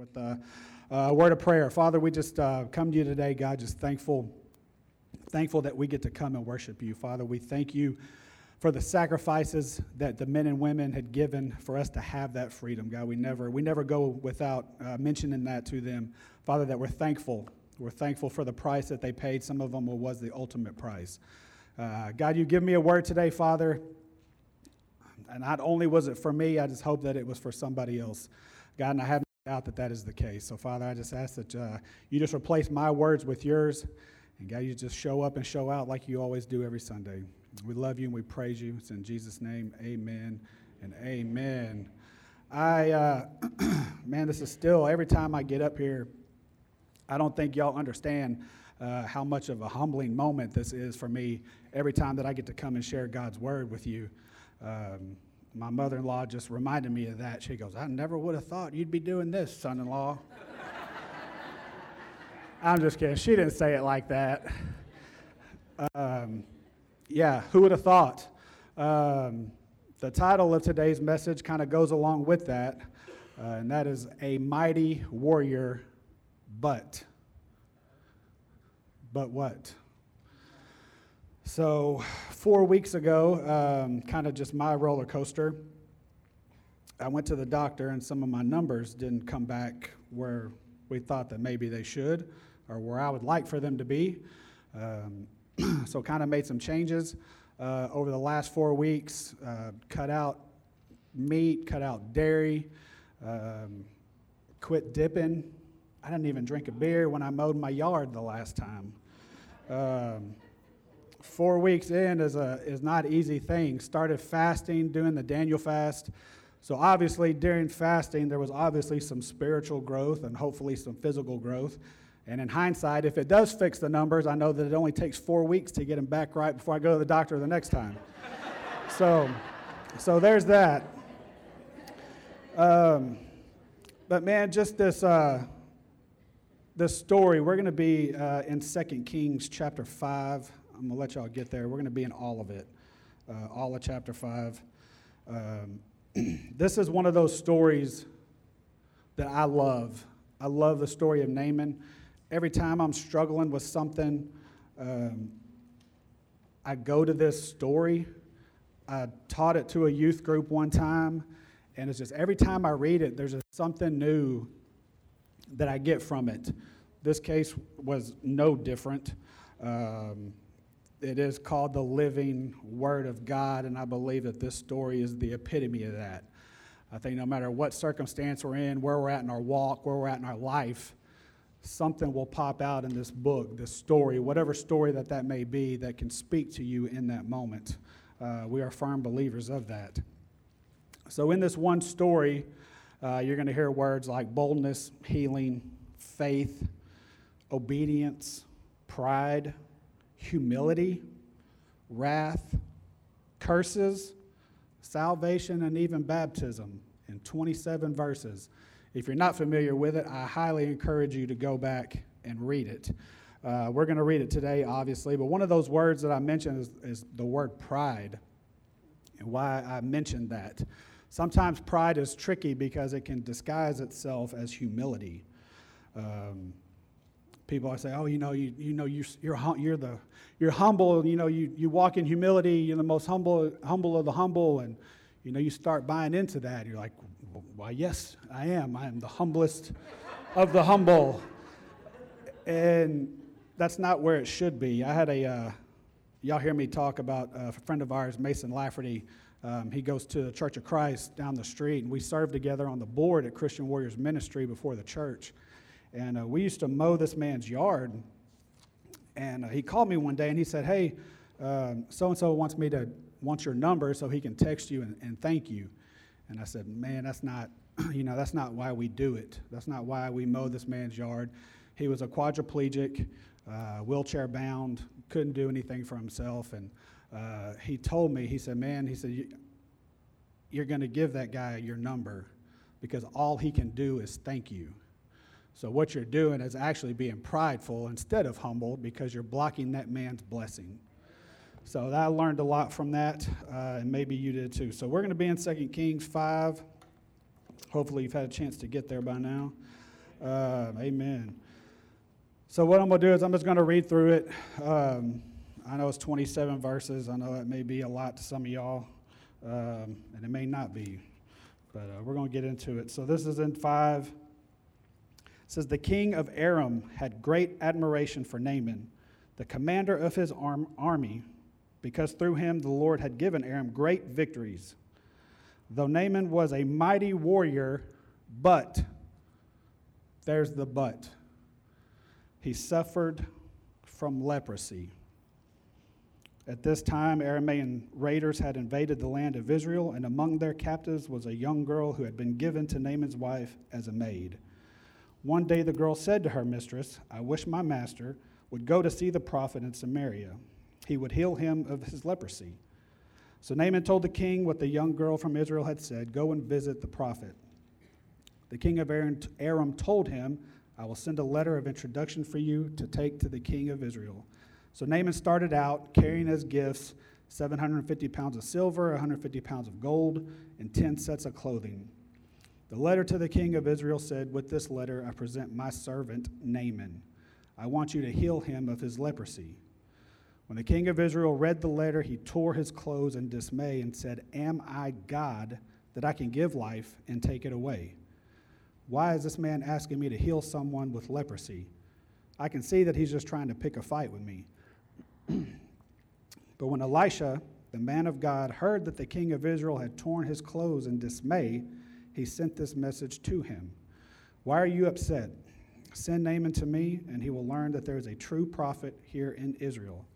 with a, a word of prayer. Father, we just uh, come to you today, God, just thankful, thankful that we get to come and worship you. Father, we thank you for the sacrifices that the men and women had given for us to have that freedom. God, we never, we never go without uh, mentioning that to them. Father, that we're thankful. We're thankful for the price that they paid. Some of them was the ultimate price. Uh, God, you give me a word today, Father. And not only was it for me, I just hope that it was for somebody else. God, and I have doubt that that is the case. So, Father, I just ask that uh, you just replace my words with yours. And God, you just show up and show out like you always do every Sunday. We love you and we praise you. It's in Jesus' name, amen and amen. I, uh, man, this is still, every time I get up here, I don't think y'all understand uh, how much of a humbling moment this is for me every time that I get to come and share God's word with you. Um, my mother in law just reminded me of that. She goes, I never would have thought you'd be doing this, son in law. I'm just kidding. She didn't say it like that. Um, yeah, who would have thought? Um, the title of today's message kind of goes along with that, uh, and that is A Mighty Warrior, but. But what? So, four weeks ago, um, kind of just my roller coaster, I went to the doctor and some of my numbers didn't come back where we thought that maybe they should or where I would like for them to be. Um, so, kind of made some changes uh, over the last four weeks, uh, cut out meat, cut out dairy, um, quit dipping. I didn't even drink a beer when I mowed my yard the last time. Um, four weeks in is, a, is not easy thing. Started fasting, doing the Daniel fast. So, obviously, during fasting, there was obviously some spiritual growth and hopefully some physical growth. And in hindsight, if it does fix the numbers, I know that it only takes four weeks to get them back right before I go to the doctor the next time. so, so there's that. Um, but man, just this, uh, this story, we're going to be uh, in Second Kings chapter 5. I'm to let y'all get there. We're to be in all of it, uh, all of chapter 5. Um, this is one of those stories that I love. I love the story of Naaman. Every time I'm struggling with something, um, I go to this story. I taught it to a youth group one time, and it's just every time I read it, there's something new that I get from it. This case was no different. Um, it is called the living Word of God, and I believe that this story is the epitome of that. I think no matter what circumstance we're in, where we're at in our walk, where we're at in our life, something will pop out in this book, this story, whatever story that that may be, that can speak to you in that moment. Uh, we are firm believers of that. So, in this one story, uh, you're going to hear words like boldness, healing, faith, obedience, pride, humility, wrath, curses, salvation, and even baptism in 27 verses. If you're not familiar with it, I highly encourage you to go back and read it. Uh, we're going to read it today, obviously, but one of those words that I mentioned is, is the word pride, and why I mentioned that. Sometimes pride is tricky because it can disguise itself as humility. Um, people I say, oh, you know, you, you know, you, you're, you're, the, you're humble, you know, you, you walk in humility, you're the most humble, humble of the humble, and, you know, you start buying into that. You're like, why, yes, I am. I am the humblest of the humble. And that's not where it should be. I had a, uh, y'all hear me talk about a friend of ours, Mason Lafferty. Um, he goes to the Church of Christ down the street, and we served together on the board at Christian Warriors Ministry before the church. And uh, we used to mow this man's yard. And uh, he called me one day and he said, Hey, so and so wants me to, wants your number so he can text you and, and thank you. And I said, Man, that's not, you know, that's not why we do it. That's not why we mow this man's yard. He was a quadriplegic, uh, wheelchair bound, couldn't do anything for himself. And uh, he told me, he said, Man, he said, You're going to give that guy your number because all he can do is thank you. So, what you're doing is actually being prideful instead of humble because you're blocking that man's blessing. So, I learned a lot from that, uh, and maybe you did too. So, we're going to be in 2 Kings 5. Hopefully, you've had a chance to get there by now. Uh, amen. So, what I'm going to do is I'm just going to read through it. Um, I know it's 27 verses. I know that may be a lot to some of y'all, um, and it may not be, but uh, we're going to get into it. So, this is in 5. Says, The king of Aram had great admiration for Naaman, the commander of his arm, army, because through him the Lord had given Aram great victories. Though Naaman was a mighty warrior, but, there's the but, he suffered from leprosy. At this time, Aramean raiders had invaded the land of Israel, and among their captives was a young girl who had been given to Naaman's wife as a maid. One day the girl said to her mistress, I wish my master would go to see the prophet in Samaria. He would heal him of his leprosy. So Naaman told the king what the young girl from Israel had said Go and visit the prophet. The king of Aram told him, I will send a letter of introduction for you to take to the king of Israel. So Naaman started out carrying as gifts 750 pounds of silver, 150 pounds of gold, and 10 sets of clothing. The letter to the king of Israel said, With this letter I present my servant Naaman. I want you to heal him of his leprosy. When the king of Israel read the letter, he tore his clothes in dismay and said, Am I God that I can give life and take it away? Why is this man asking me to heal someone with leprosy? I can see that he's just trying to pick a fight with me. but when Elisha, the man of God, heard that the king of Israel had torn his clothes in dismay, he sent this message to him Why are you upset? Send Naaman to me, and he will learn that there is a true prophet here in Israel.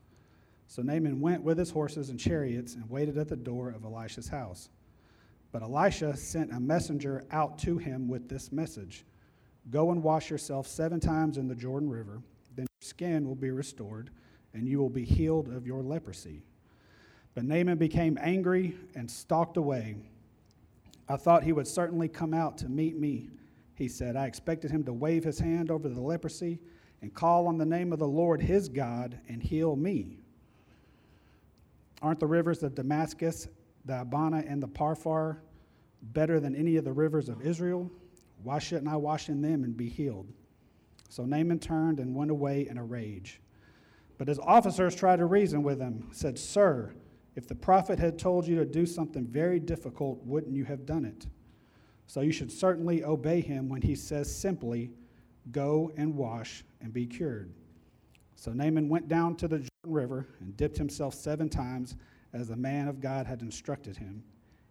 So Naaman went with his horses and chariots and waited at the door of Elisha's house. But Elisha sent a messenger out to him with this message Go and wash yourself seven times in the Jordan River, then your skin will be restored, and you will be healed of your leprosy. But Naaman became angry and stalked away. I thought he would certainly come out to meet me, he said. I expected him to wave his hand over the leprosy and call on the name of the Lord his God and heal me. Aren't the rivers of Damascus the Abana and the Pharpar better than any of the rivers of Israel? Why shouldn't I wash in them and be healed? So Naaman turned and went away in a rage. But his officers tried to reason with him, said, Sir, if the prophet had told you to do something very difficult, wouldn't you have done it? So you should certainly obey him when he says simply, Go and wash and be cured. So Naaman went down to the Jordan River and dipped himself seven times as the man of God had instructed him,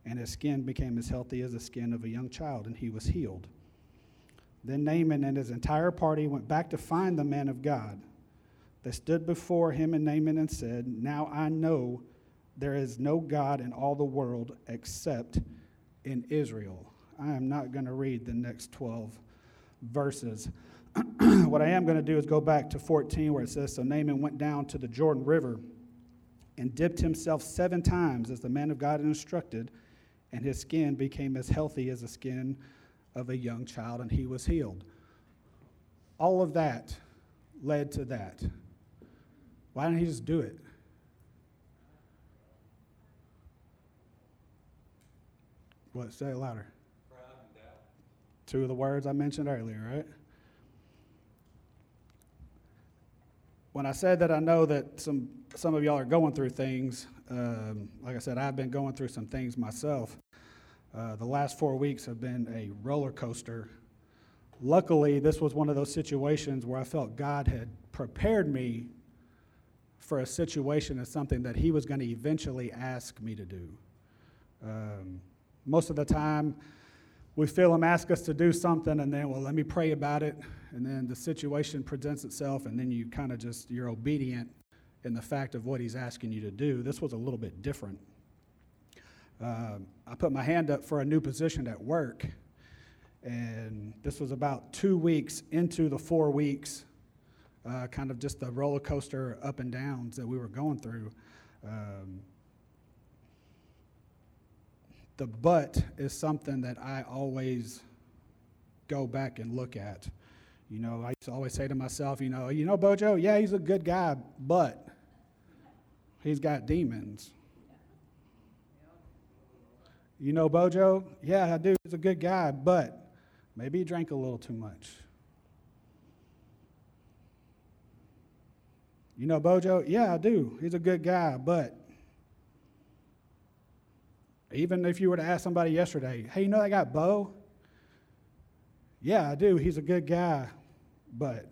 and his skin became as healthy as the skin of a young child, and he was healed. Then Naaman and his entire party went back to find the man of God. They stood before him and Naaman and said, Now I know there is no God in all the world except in Israel. I am not going to read the next 12 verses. what I am going to do is go back to 14 where it says, So Naaman went down to the Jordan River and dipped himself seven times as the man of God instructed, and his skin became as healthy as the skin of a young child, and he was healed. All of that led to that. Why didn't he just do it? What? Say it louder. Two of the words I mentioned earlier, right? when I said that I know that some, some of y'all are going through things, um, like I said, I've been going through some things myself. Uh, the last four weeks have been a roller coaster. Luckily, this was one of those situations where I felt God had prepared me for a situation as something that He was going to eventually ask me to do. Um, most of the time, we feel Him ask us to do something, and then, well, let me pray about it, and then the situation presents itself, and then you kind of just, you're obedient in the fact of what he's asking you to do. This was a little bit different. Uh, I put my hand up for a new position at work, and this was about two weeks into the four weeks, uh, kind of just the roller coaster up and downs that we were going through. Um, the but is something that I always go back and look at. You know, I used to always say to myself, you know, you know Bojo, yeah, he's a good guy, but he's got demons. You know Bojo? Yeah, I do. He's a good guy, but maybe he drank a little too much. You know Bojo? Yeah, I do. He's a good guy, but even if you were to ask somebody yesterday, hey, you know that guy Bo? Yeah, I do. He's a good guy, but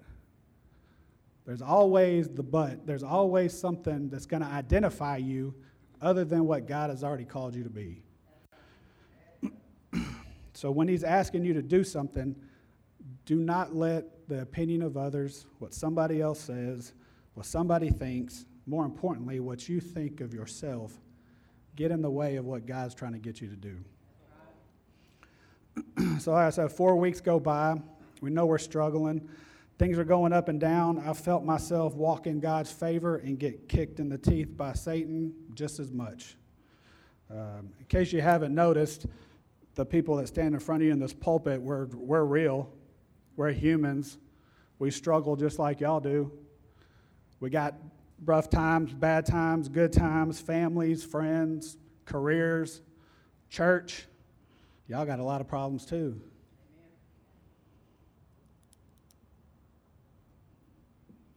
there's always the but. There's always something that's going to identify you other than what God has already called you to be. so when He's asking you to do something, do not let the opinion of others, what somebody else says, what somebody thinks, more importantly, what you think of yourself, get in the way of what God's trying to get you to do. so, like I said, four weeks go by. We know we're struggling. Things are going up and down. I felt myself walk in God's favor and get kicked in the teeth by Satan just as much. Um, in case you haven't noticed, the people that stand in front of you in this pulpit, we're, we're real. We're humans. We struggle just like y'all do. We got rough times, bad times, good times, families, friends, careers, church. Y'all got a lot of problems too.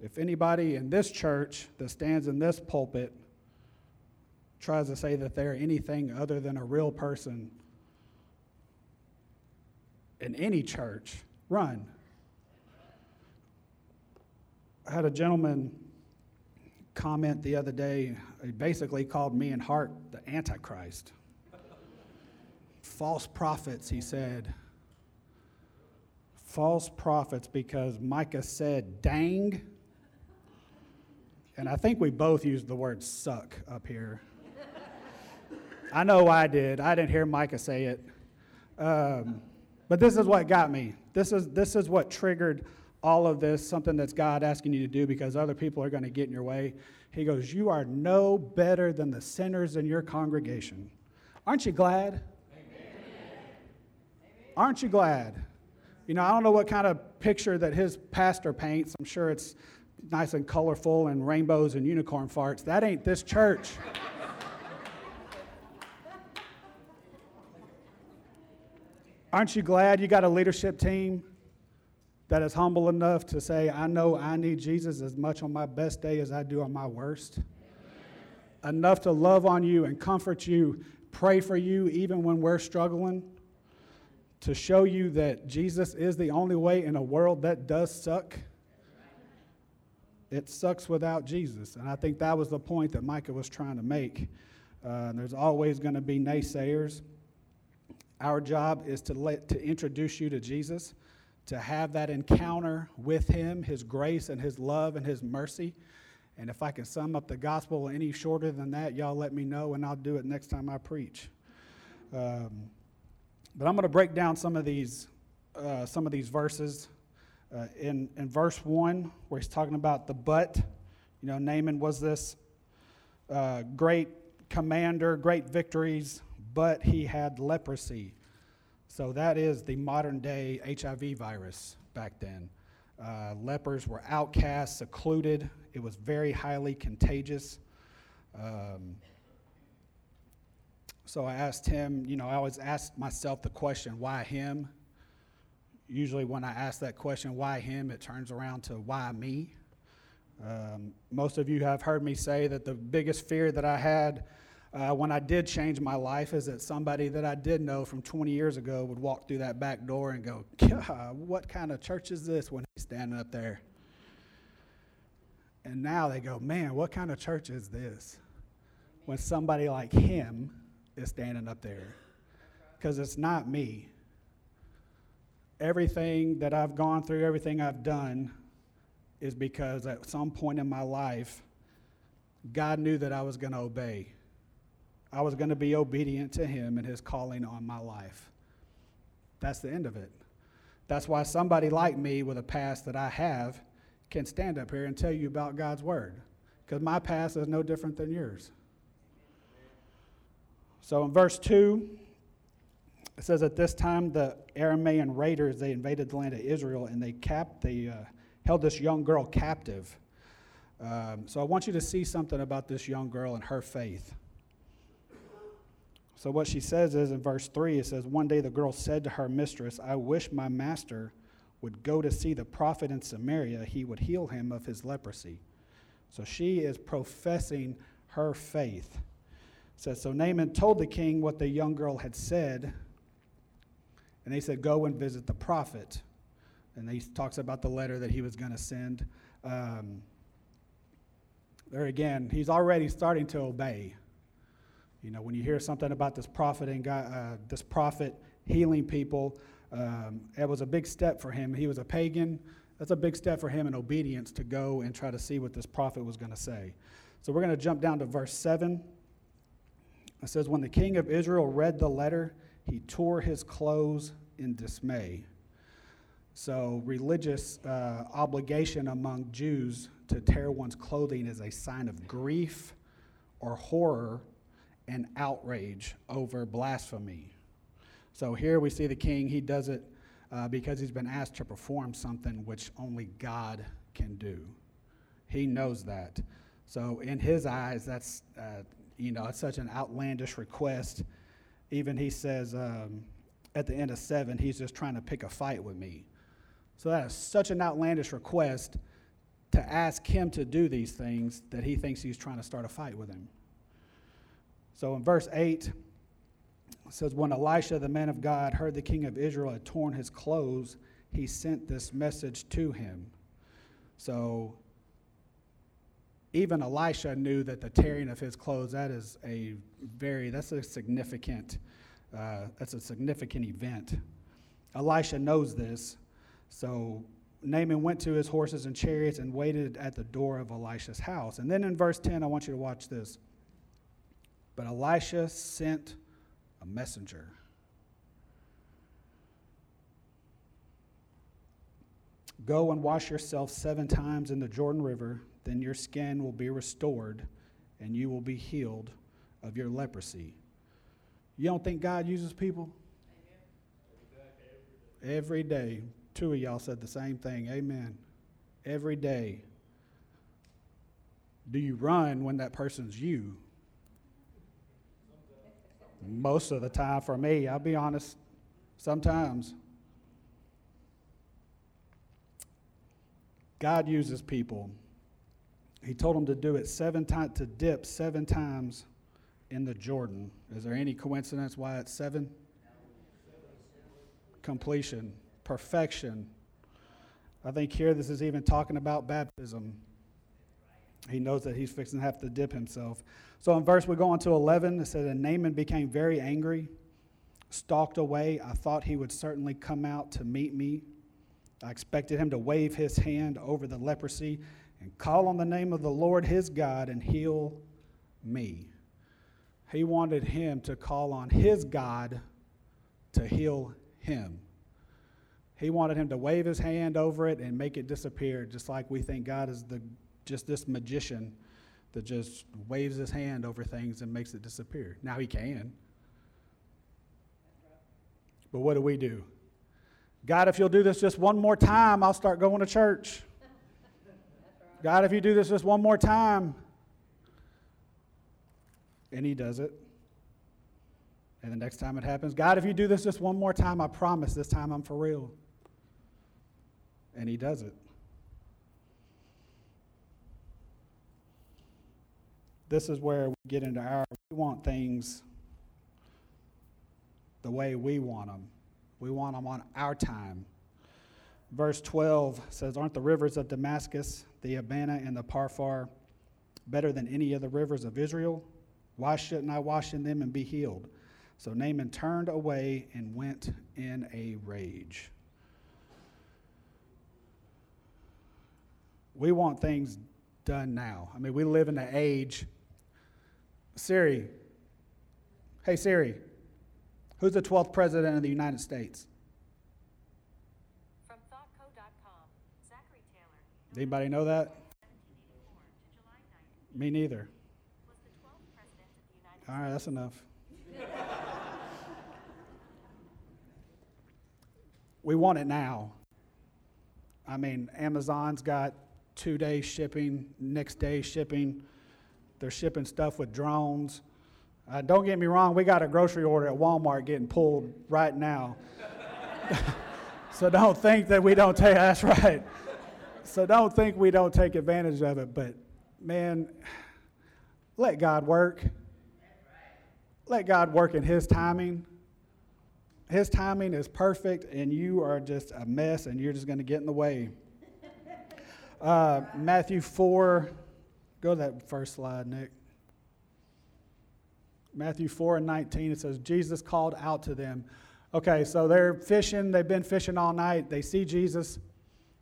If anybody in this church that stands in this pulpit tries to say that they're anything other than a real person in any church, run. I had a gentleman comment the other day. He basically called me and Hart the Antichrist. False prophets, he said. False prophets because Micah said, dang. And I think we both used the word suck up here. I know I did. I didn't hear Micah say it. Um, but this is what got me. This is, this is what triggered all of this, something that's God asking you to do because other people are going to get in your way. He goes, You are no better than the sinners in your congregation. Aren't you glad? Amen. Aren't you glad? You know, I don't know what kind of picture that his pastor paints. I'm sure it's nice and colorful and rainbows and unicorn farts. That ain't this church. Aren't you glad you got a leadership team that is humble enough to say, I know I need Jesus as much on my best day as I do on my worst. Amen. Enough to love on you and comfort you, pray for you even when we're struggling, to show you that Jesus is the only way in a world that does suck. It sucks without Jesus. And I think that was the point that Micah was trying to make. Uh, there's always going to be naysayers. Our job is to, let, to introduce you to Jesus to have that encounter with Him, His grace and His love and His mercy. And if I can sum up the gospel any shorter than that, y'all let me know and I'll do it next time I preach. Um, but I'm going to break down some of these, uh, some of these verses. Uh, in, in verse 1, where he's talking about the but, you know, Naaman was this uh, great commander, great victories, but he had leprosy. So that is the modern day HIV virus back then. Uh, lepers were outcast, secluded. It was very highly contagious. Um, so I asked him, you know, I always ask myself the question, why him? Usually, when I ask that question, why him, it turns around to why me. Um, most of you have heard me say that the biggest fear that I had uh, when I did change my life is that somebody that I did know from 20 years ago would walk through that back door and go, what kind of church is this when he's standing up there? And now they go, man, what kind of church is this when somebody like him is standing up there? Because it's not me. Everything that I've gone through, everything I've done, is because at some point in my life, God knew that I was going to obey. I was going to be obedient to him and his calling on my life. That's the end of it. That's why somebody like me with a past that I have can stand up here and tell you about God's word. Because my past is no different than yours. So in verse 2, it says at this time the Aramean raiders they invaded the land of Israel and they capped they uh, held this young girl captive. Um, so I want you to see something about this young girl and her faith. So, what she says is in verse 3, it says, One day the girl said to her mistress, I wish my master would go to see the prophet in Samaria, he would heal him of his leprosy. So she is professing her faith. It says, So Naaman told the king what the young girl had said, and they said, Go and visit the prophet. And he talks about the letter that he was going to send. Um, there again, he's already starting to obey. You know, when you hear something about this prophet and God, uh, this prophet healing people, um, it was a big step for him. He was a pagan. That's a big step for him in obedience to go and try to see what this prophet was going to say. So we're going to jump down to verse 7. It says, When the king of Israel read the letter, he tore his clothes in dismay. So, religious uh, obligation among Jews to tear one's clothing is a sign of grief or horror and outrage over blasphemy. So, here we see the king, he does it uh, because he's been asked to perform something which only God can do. He knows that. So, in his eyes, that's, uh, you know, it's such an outlandish request. Even he says um, at the end of seven, he's just trying to pick a fight with me. So that is such an outlandish request to ask him to do these things that he thinks he's trying to start a fight with him. So in verse 8, it says, When Elisha, the man of God, heard the king of Israel had torn his clothes, he sent this message to him. So even Elisha knew that the tearing of his clothes, that is a very, that's a significant, uh, that's a significant event. Elisha knows this. So Naaman went to his horses and chariots and waited at the door of Elisha's house. And then in verse 10, I want you to watch this. But Elisha sent a messenger. Go and wash yourself seven times in the Jordan River, then your skin will be restored and you will be healed of your leprosy. You don't think God uses people? Every day. Two of y'all said the same thing. Amen. Every day. Do you run when that person's you? Most of the time for me, I'll be honest, sometimes. God uses people. He told him to do it seven times, to dip seven times in the Jordan. Is there any coincidence why it's seven? Completion perfection. I think here this is even talking about baptism. He knows that he's fixing to have to dip himself. So in verse, we go on to 11. It said, And Naaman became very angry, stalked away. I thought he would certainly come out to meet me. I expected him to wave his hand over the leprosy and call on the name of the Lord his God and heal me. He wanted him to call on his God to heal him. He wanted him to wave his hand over it and make it disappear, just like we think God is the just this magician that just waves his hand over things and makes it disappear. Now he can. But what do we do? God, if you'll do this just one more time, I'll start going to church. God, if you do this just one more time. And he does it. And the next time it happens, God, if you do this just one more time, I promise this time I'm for real and he does it. This is where we get into our, we want things the way we want them. We want them on our time. Verse 12 says, Aren't the rivers of Damascus, the Abana, and the Pharpar better than any of the rivers of Israel? Why shouldn't I wash in them and be healed? So Naaman turned away and went in a rage. we want things done now. I mean, we live in an age. Siri, hey Siri, who's the 12th president of the United States? From thoughtco.com, Zachary Taylor. Anybody know that? Me neither. Was the 12th president of the United All right, that's enough. we want it now. I mean, Amazon's got two day shipping, next day shipping. They're shipping stuff with drones. Uh, don't get me wrong, we got a grocery order at Walmart getting pulled right now. so don't think that we don't take that's right. So don't think we don't take advantage of it, but man, let God work. Let God work in His timing. His timing is perfect, and you are just a mess, and you're just going to get in the way. Uh, Matthew 4, go to that first slide, Nick. Matthew 4 and 19, it says, Jesus called out to them. Okay, so they're fishing, they've been fishing all night. They see Jesus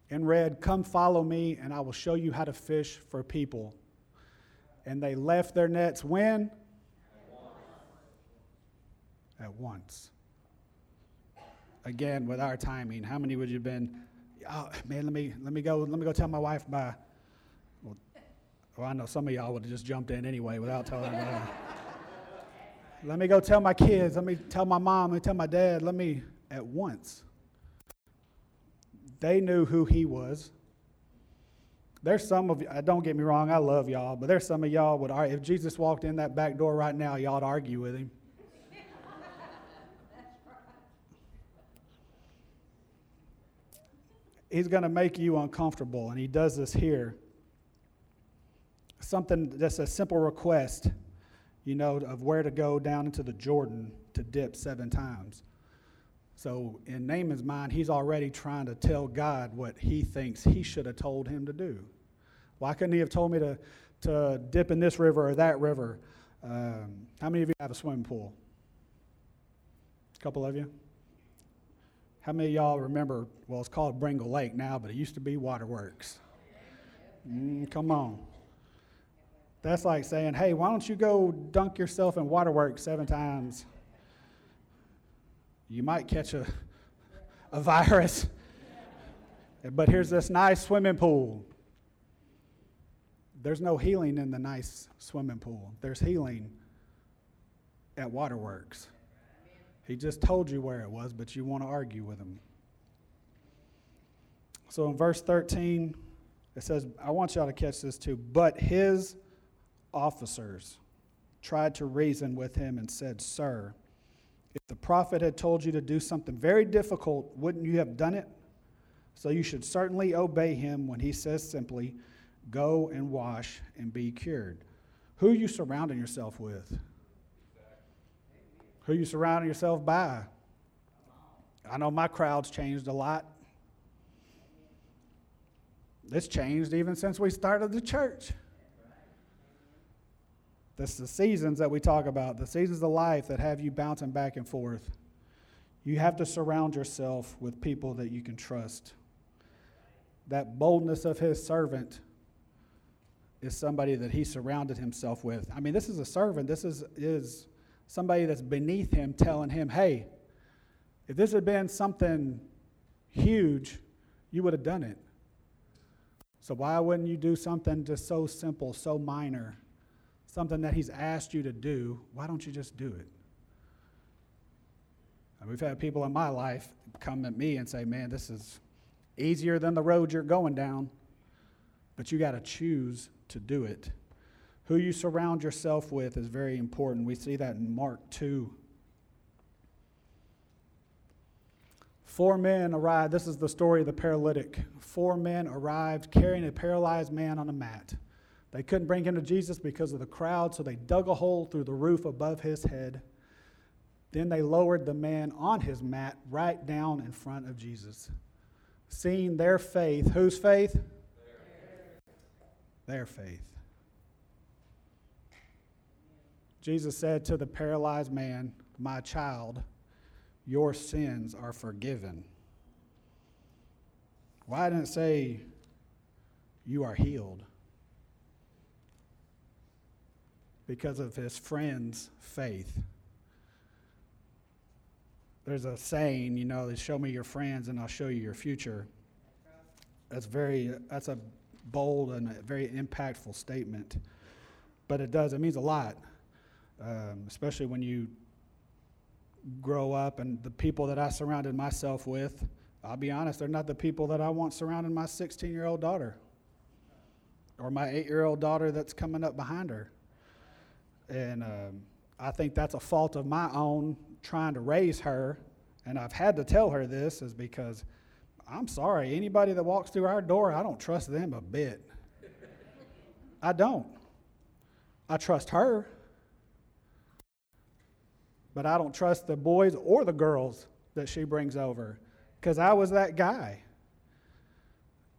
in red, Come follow me, and I will show you how to fish for people. And they left their nets when? At once. Again, with our timing, how many would you have been? Oh, man, let me let me go. Let me go tell my wife bye. Well, I know some of y'all would have just jumped in anyway without telling her. let me go tell my kids. Let me tell my mom. Let me tell my dad. Let me at once. They knew who he was. There's some of you, uh, don't get me wrong, I love y'all, but there's some of y'all would argue. If Jesus walked in that back door right now, y'all'd argue with him. He's going to make you uncomfortable, and he does this here. Something just a simple request, you know, of where to go down into the Jordan to dip seven times. So, in Naaman's mind, he's already trying to tell God what he thinks he should have told him to do. Why couldn't he have told me to, to dip in this river or that river? Um, how many of you have a swimming pool? A couple of you? How many of y'all remember? Well, it's called Bringle Lake now, but it used to be Waterworks. Mm, come on. That's like saying, hey, why don't you go dunk yourself in Waterworks seven times? You might catch a, a virus. But here's this nice swimming pool. There's no healing in the nice swimming pool, there's healing at Waterworks. He just told you where it was, but you want to argue with him. So in verse 13, it says, I want y'all to catch this too. But his officers tried to reason with him and said, Sir, if the prophet had told you to do something very difficult, wouldn't you have done it? So you should certainly obey him when he says simply, Go and wash and be cured. Who are you surrounding yourself with? Who are you surrounding yourself by? I know my crowd's changed a lot. It's changed even since we started the church. This the seasons that we talk about, the seasons of life that have you bouncing back and forth. You have to surround yourself with people that you can trust. That boldness of his servant is somebody that he surrounded himself with. I mean, this is a servant. This is, is somebody that's beneath him telling him, hey, if this had been something huge, you would have done it. So why wouldn't you do something just so simple, so minor, something that he's asked you to do? Why don't you just do it? And we've had people in my life come at me and say, man, this is easier than the road you're going down, but you got to choose to do it. Who you surround yourself with is very important. We see that in Mark 2. Four men arrived. This is the story of the paralytic. Four men arrived carrying a paralyzed man on a mat. They couldn't bring him to Jesus because of the crowd, so they dug a hole through the roof above his head. Then they lowered the man on his mat right down in front of Jesus. Seeing their faith, whose faith? Their faith. Jesus said to the paralyzed man, My child, your sins are forgiven. Why didn't it say, You are healed? Because of his friend's faith. There's a saying, you know, show me your friends and I'll show you your future. That's very that's a bold and a very impactful statement. But it does, it means a lot. Um, especially when you grow up and the people that I surrounded myself with, I'll be honest, they're not the people that I want surrounding my 16 year old daughter or my eight year old daughter that's coming up behind her. And um, I think that's a fault of my own trying to raise her. And I've had to tell her this is because I'm sorry, anybody that walks through our door, I don't trust them a bit. I don't. I trust her, but I don't trust the boys or the girls that she brings over because I was that guy.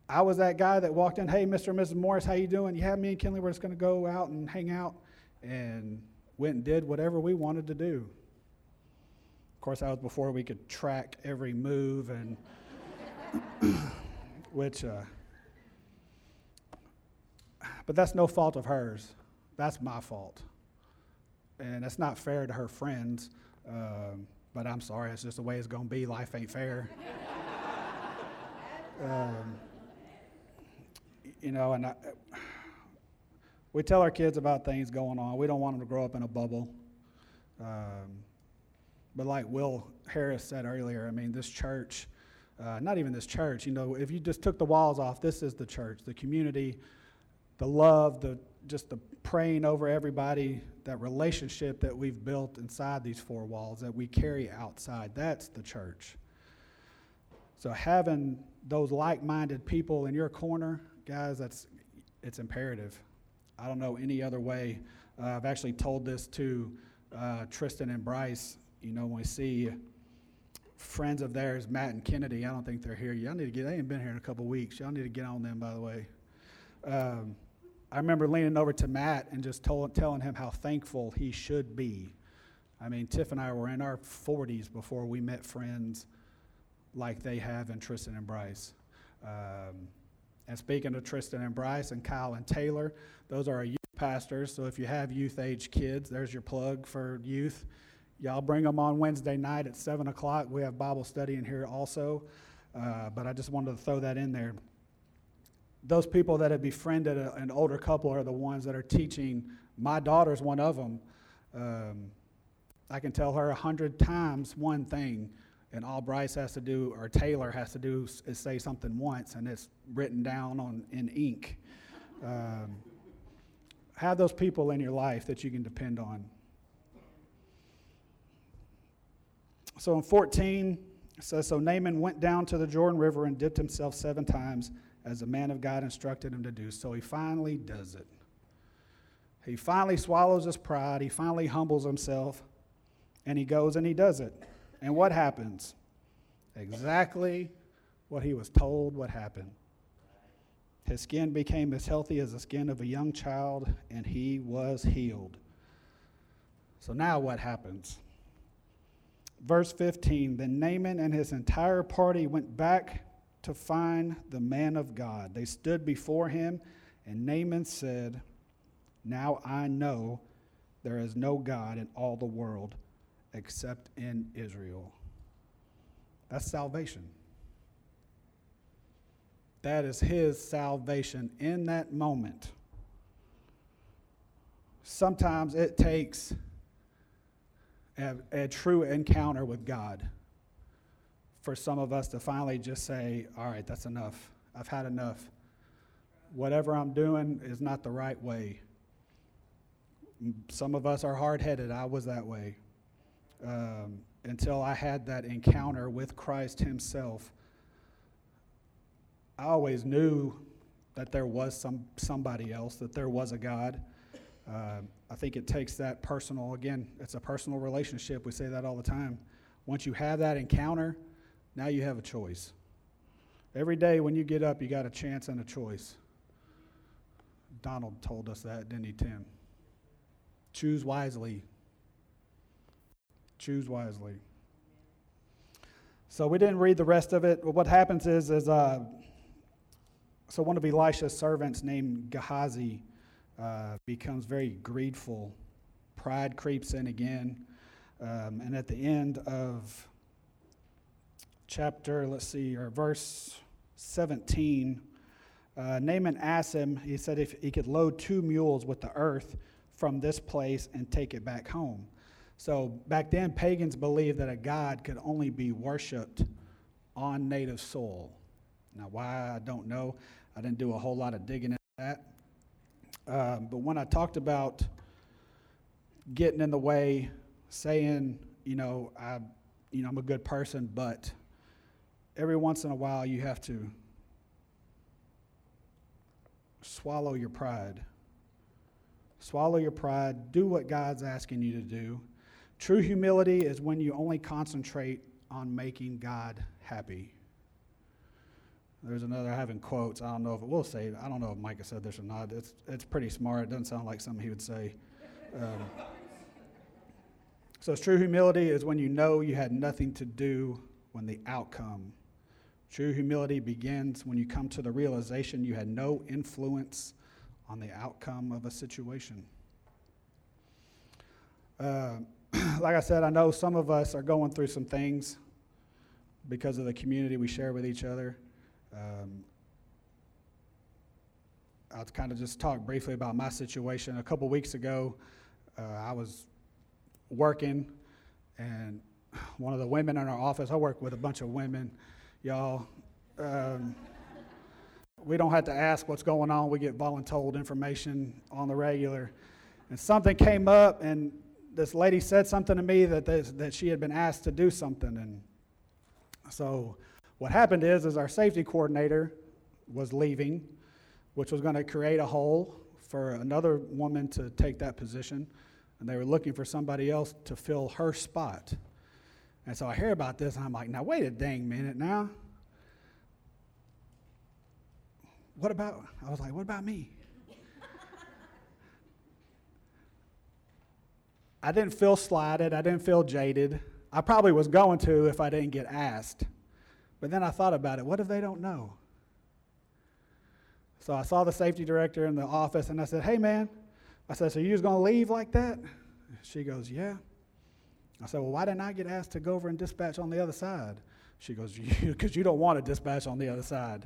I was that guy that walked in, hey, Mr. and Mrs. Morris, how you doing? Yeah, me and Kinley were just going to go out and hang out, and went and did whatever we wanted to do. Of course, that was before we could track every move, and which, uh, but that's no fault of hers. That's my fault, and that's not fair to her friends. Um, but I'm sorry, it's just the way it's going to be. Life ain't fair. um, you know, and I, we tell our kids about things going on. We don't want them to grow up in a bubble. Um, but like Will Harris said earlier, I mean, this church, uh, not even this church, you know, if you just took the walls off, this is the church, the community, the love, the just the praying over everybody, that relationship that we've built inside these four walls that we carry outside. That's the church. So having those like-minded people in your corner, guys, that's it's imperative. I don't know any other way. Uh, I've actually told this to uh, Tristan and Bryce. You know, when we see friends of theirs, Matt and Kennedy, I don't think they're here. Y'all need to get. They ain't been here in a couple weeks. Y'all need to get on them, by the way. Um, I remember leaning over to Matt and just told, telling him how thankful he should be. I mean, Tiff and I were in our 40s before we met friends like they have in Tristan and Bryce. Um, and speaking of Tristan and Bryce and Kyle and Taylor, those are our youth pastors. So if you have youth age kids, there's your plug for youth. Y'all bring them on Wednesday night at 7 o'clock. We have Bible study in here also. Uh, but I just wanted to throw that in there those people that have befriended a, an older couple are the ones that are teaching. My daughter's one of them. Um, I can tell her a hundred times one thing, and all Bryce has to do or Taylor has to do is say something once, and it's written down on in ink. Um, have those people in your life that you can depend on. So in 14, it says, So Naaman went down to the Jordan River and dipped himself seven times as the man of God instructed him to do. So he finally does it. He finally swallows his pride, he finally humbles himself, and he goes and he does it. And what happens? Exactly what he was told would happen. His skin became as healthy as the skin of a young child, and he was healed. So now what happens? Verse 15 Then Naaman and his entire party went back to find the man of God. They stood before him, and Naaman said, Now I know there is no God in all the world except in Israel. That's salvation. That is his salvation in that moment. Sometimes it takes a, a true encounter with God for some of us to finally just say, all right, that's enough. I've had enough. Whatever I'm doing is not the right way. Some of us are hard headed. I was that way. Um, until I had that encounter with Christ Himself, I always knew that there was some, somebody else, that there was a God. Uh, I think it takes that personal, again, it's a personal relationship. We say that all the time. Once you have that encounter, now you have a choice. Every day when you get up, you got a chance and a choice. Donald told us that, didn't he, Tim? Choose wisely. Choose wisely. So we didn't read the rest of it. But What happens is, is uh, so one of Elisha's servants named Gehazi uh, becomes very greedful. Pride creeps in again. Um, and at the end of chapter, let's see, or verse 17, uh, Naaman asked him, he said if he could load two mules with the earth from this place and take it back home. So back then, pagans believed that a god could only be worshiped on native soil. Now, why, I don't know. I didn't do a whole lot of digging into that. Um, but when I talked about getting in the way, saying, you know, I, you know, I'm a good person, but every once in a while you have to swallow your pride Swallow your pride. Do what God's asking you to do. True humility is when you only concentrate on making God happy. There's another having quotes. I don't know if it will say. I don't know if Micah said this or not. It's it's pretty smart. It doesn't sound like something he would say. Um, so true humility is when you know you had nothing to do when the outcome. True humility begins when you come to the realization you had no influence on the outcome of a situation. Uh, like I said, I know some of us are going through some things because of the community we share with each other. Um, I'll kind of just talk briefly about my situation. A couple weeks ago, uh, I was working, and one of the women in our office, I work with a bunch of women, y'all. Um, we don't have to ask what's going on, we get voluntold information on the regular. And something came up, and this lady said something to me that, this, that she had been asked to do something. And so what happened is, is our safety coordinator was leaving, which was going to create a hole for another woman to take that position. And they were looking for somebody else to fill her spot. And so I hear about this, and I'm like, now, wait a dang minute now. What about, I was like, what about me? I didn't feel slighted. I didn't feel jaded. I probably was going to if I didn't get asked. But then I thought about it. What if they don't know? So I saw the safety director in the office and I said, Hey, man. I said, So you just going to leave like that? She goes, Yeah. I said, Well, why didn't I get asked to go over and dispatch on the other side? She goes, Because you don't want to dispatch on the other side.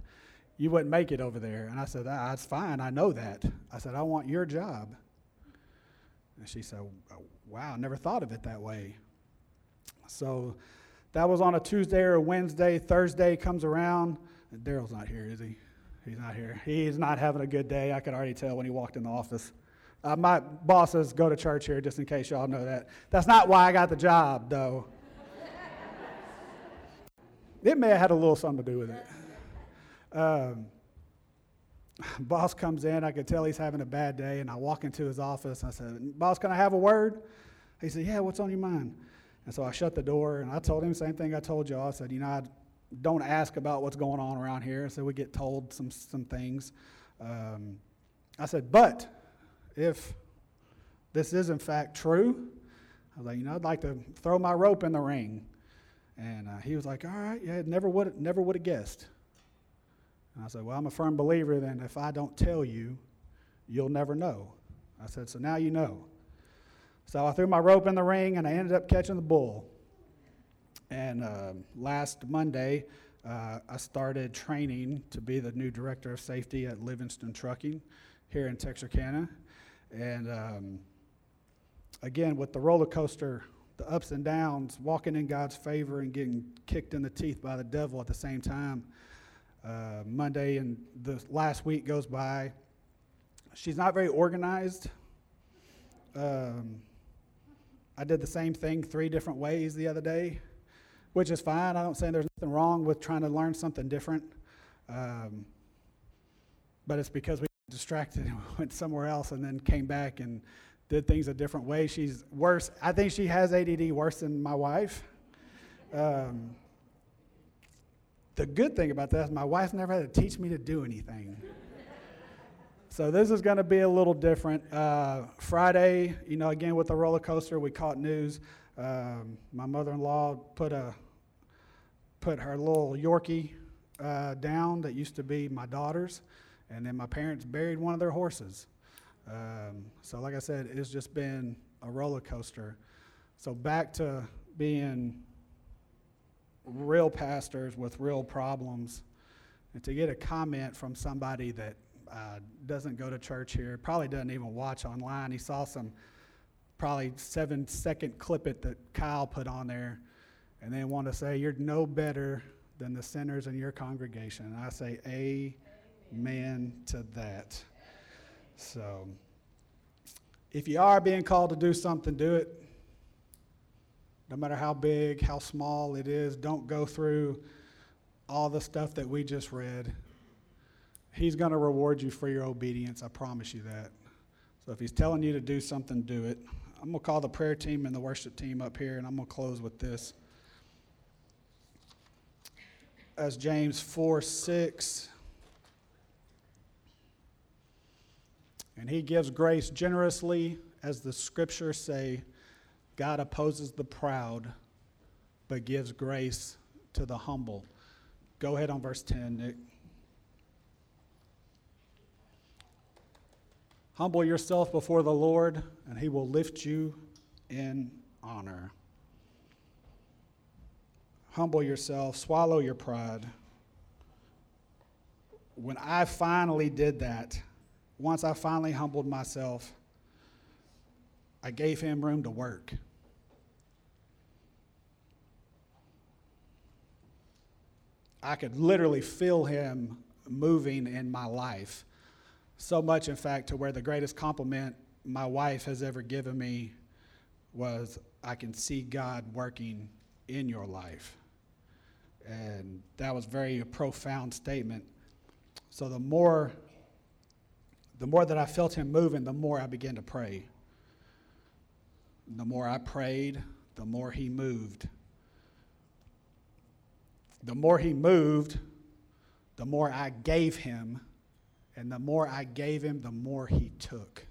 You wouldn't make it over there. And I said, That's fine. I know that. I said, I want your job. And she said, Wow, never thought of it that way. So that was on a Tuesday or a Wednesday. Thursday comes around. Daryl's not here, is he? He's not here. He's not having a good day. I could already tell when he walked in the office. Uh, my bosses go to church here, just in case y'all know that. That's not why I got the job, though. it may have had a little something to do with it. Um, boss comes in. I could tell he's having a bad day, and I walk into his office. I said, "Boss, can I have a word?" He said, "Yeah. What's on your mind?" And so I shut the door, and I told him the same thing I told y'all. I said, "You know, I don't ask about what's going on around here." So we get told some some things. Um, I said, "But if this is in fact true, I was like, you know, I'd like to throw my rope in the ring." And uh, he was like, "All right, yeah, never would never would have guessed." And I said, Well, I'm a firm believer that if I don't tell you, you'll never know. I said, So now you know. So I threw my rope in the ring and I ended up catching the bull. And uh, last Monday, uh, I started training to be the new director of safety at Livingston Trucking here in Texarkana. And um, again, with the roller coaster, the ups and downs, walking in God's favor and getting kicked in the teeth by the devil at the same time. Uh, Monday and the last week goes by. She's not very organized. Um, I did the same thing three different ways the other day, which is fine. I don't say there's nothing wrong with trying to learn something different. Um, but it's because we got distracted and went somewhere else and then came back and did things a different way. She's worse. I think she has ADD worse than my wife. Um, the good thing about that is my wife never had to teach me to do anything. so this is going to be a little different. Uh, Friday, you know, again with the roller coaster, we caught news. Um, my mother-in-law put a put her little Yorkie uh, down that used to be my daughter's, and then my parents buried one of their horses. Um, so, like I said, it's just been a roller coaster. So back to being real pastors with real problems, and to get a comment from somebody that uh, doesn't go to church here, probably doesn't even watch online. He saw some probably seven second clip it that Kyle put on there, and they want to say, You're no better than the sinners in your congregation. And I say, Amen to that. So, if you are being called to do something, do it no matter how big, how small it is, don't go through all the stuff that we just read. He's going to reward you for your obedience. I promise you that. So if he's telling you to do something, do it. I'm going to call the prayer team and the worship team up here, and I'm going to close with this. As James 4 6. And he gives grace generously, as the scriptures say, God opposes the proud, but gives grace to the humble. Go ahead on verse 10, Nick. Humble yourself before the Lord, and he will lift you in honor. Humble yourself, swallow your pride. When I finally did that, once I finally humbled myself, I gave him room to work. I could literally feel him moving in my life. So much, in fact, to where the greatest compliment my wife has ever given me was, I can see God working in your life. And that was very a profound statement. So the more the more that I felt him moving, the more I began to pray. The more I prayed, the more he moved. The more he moved, the more I gave him. And the more I gave him, the more he took.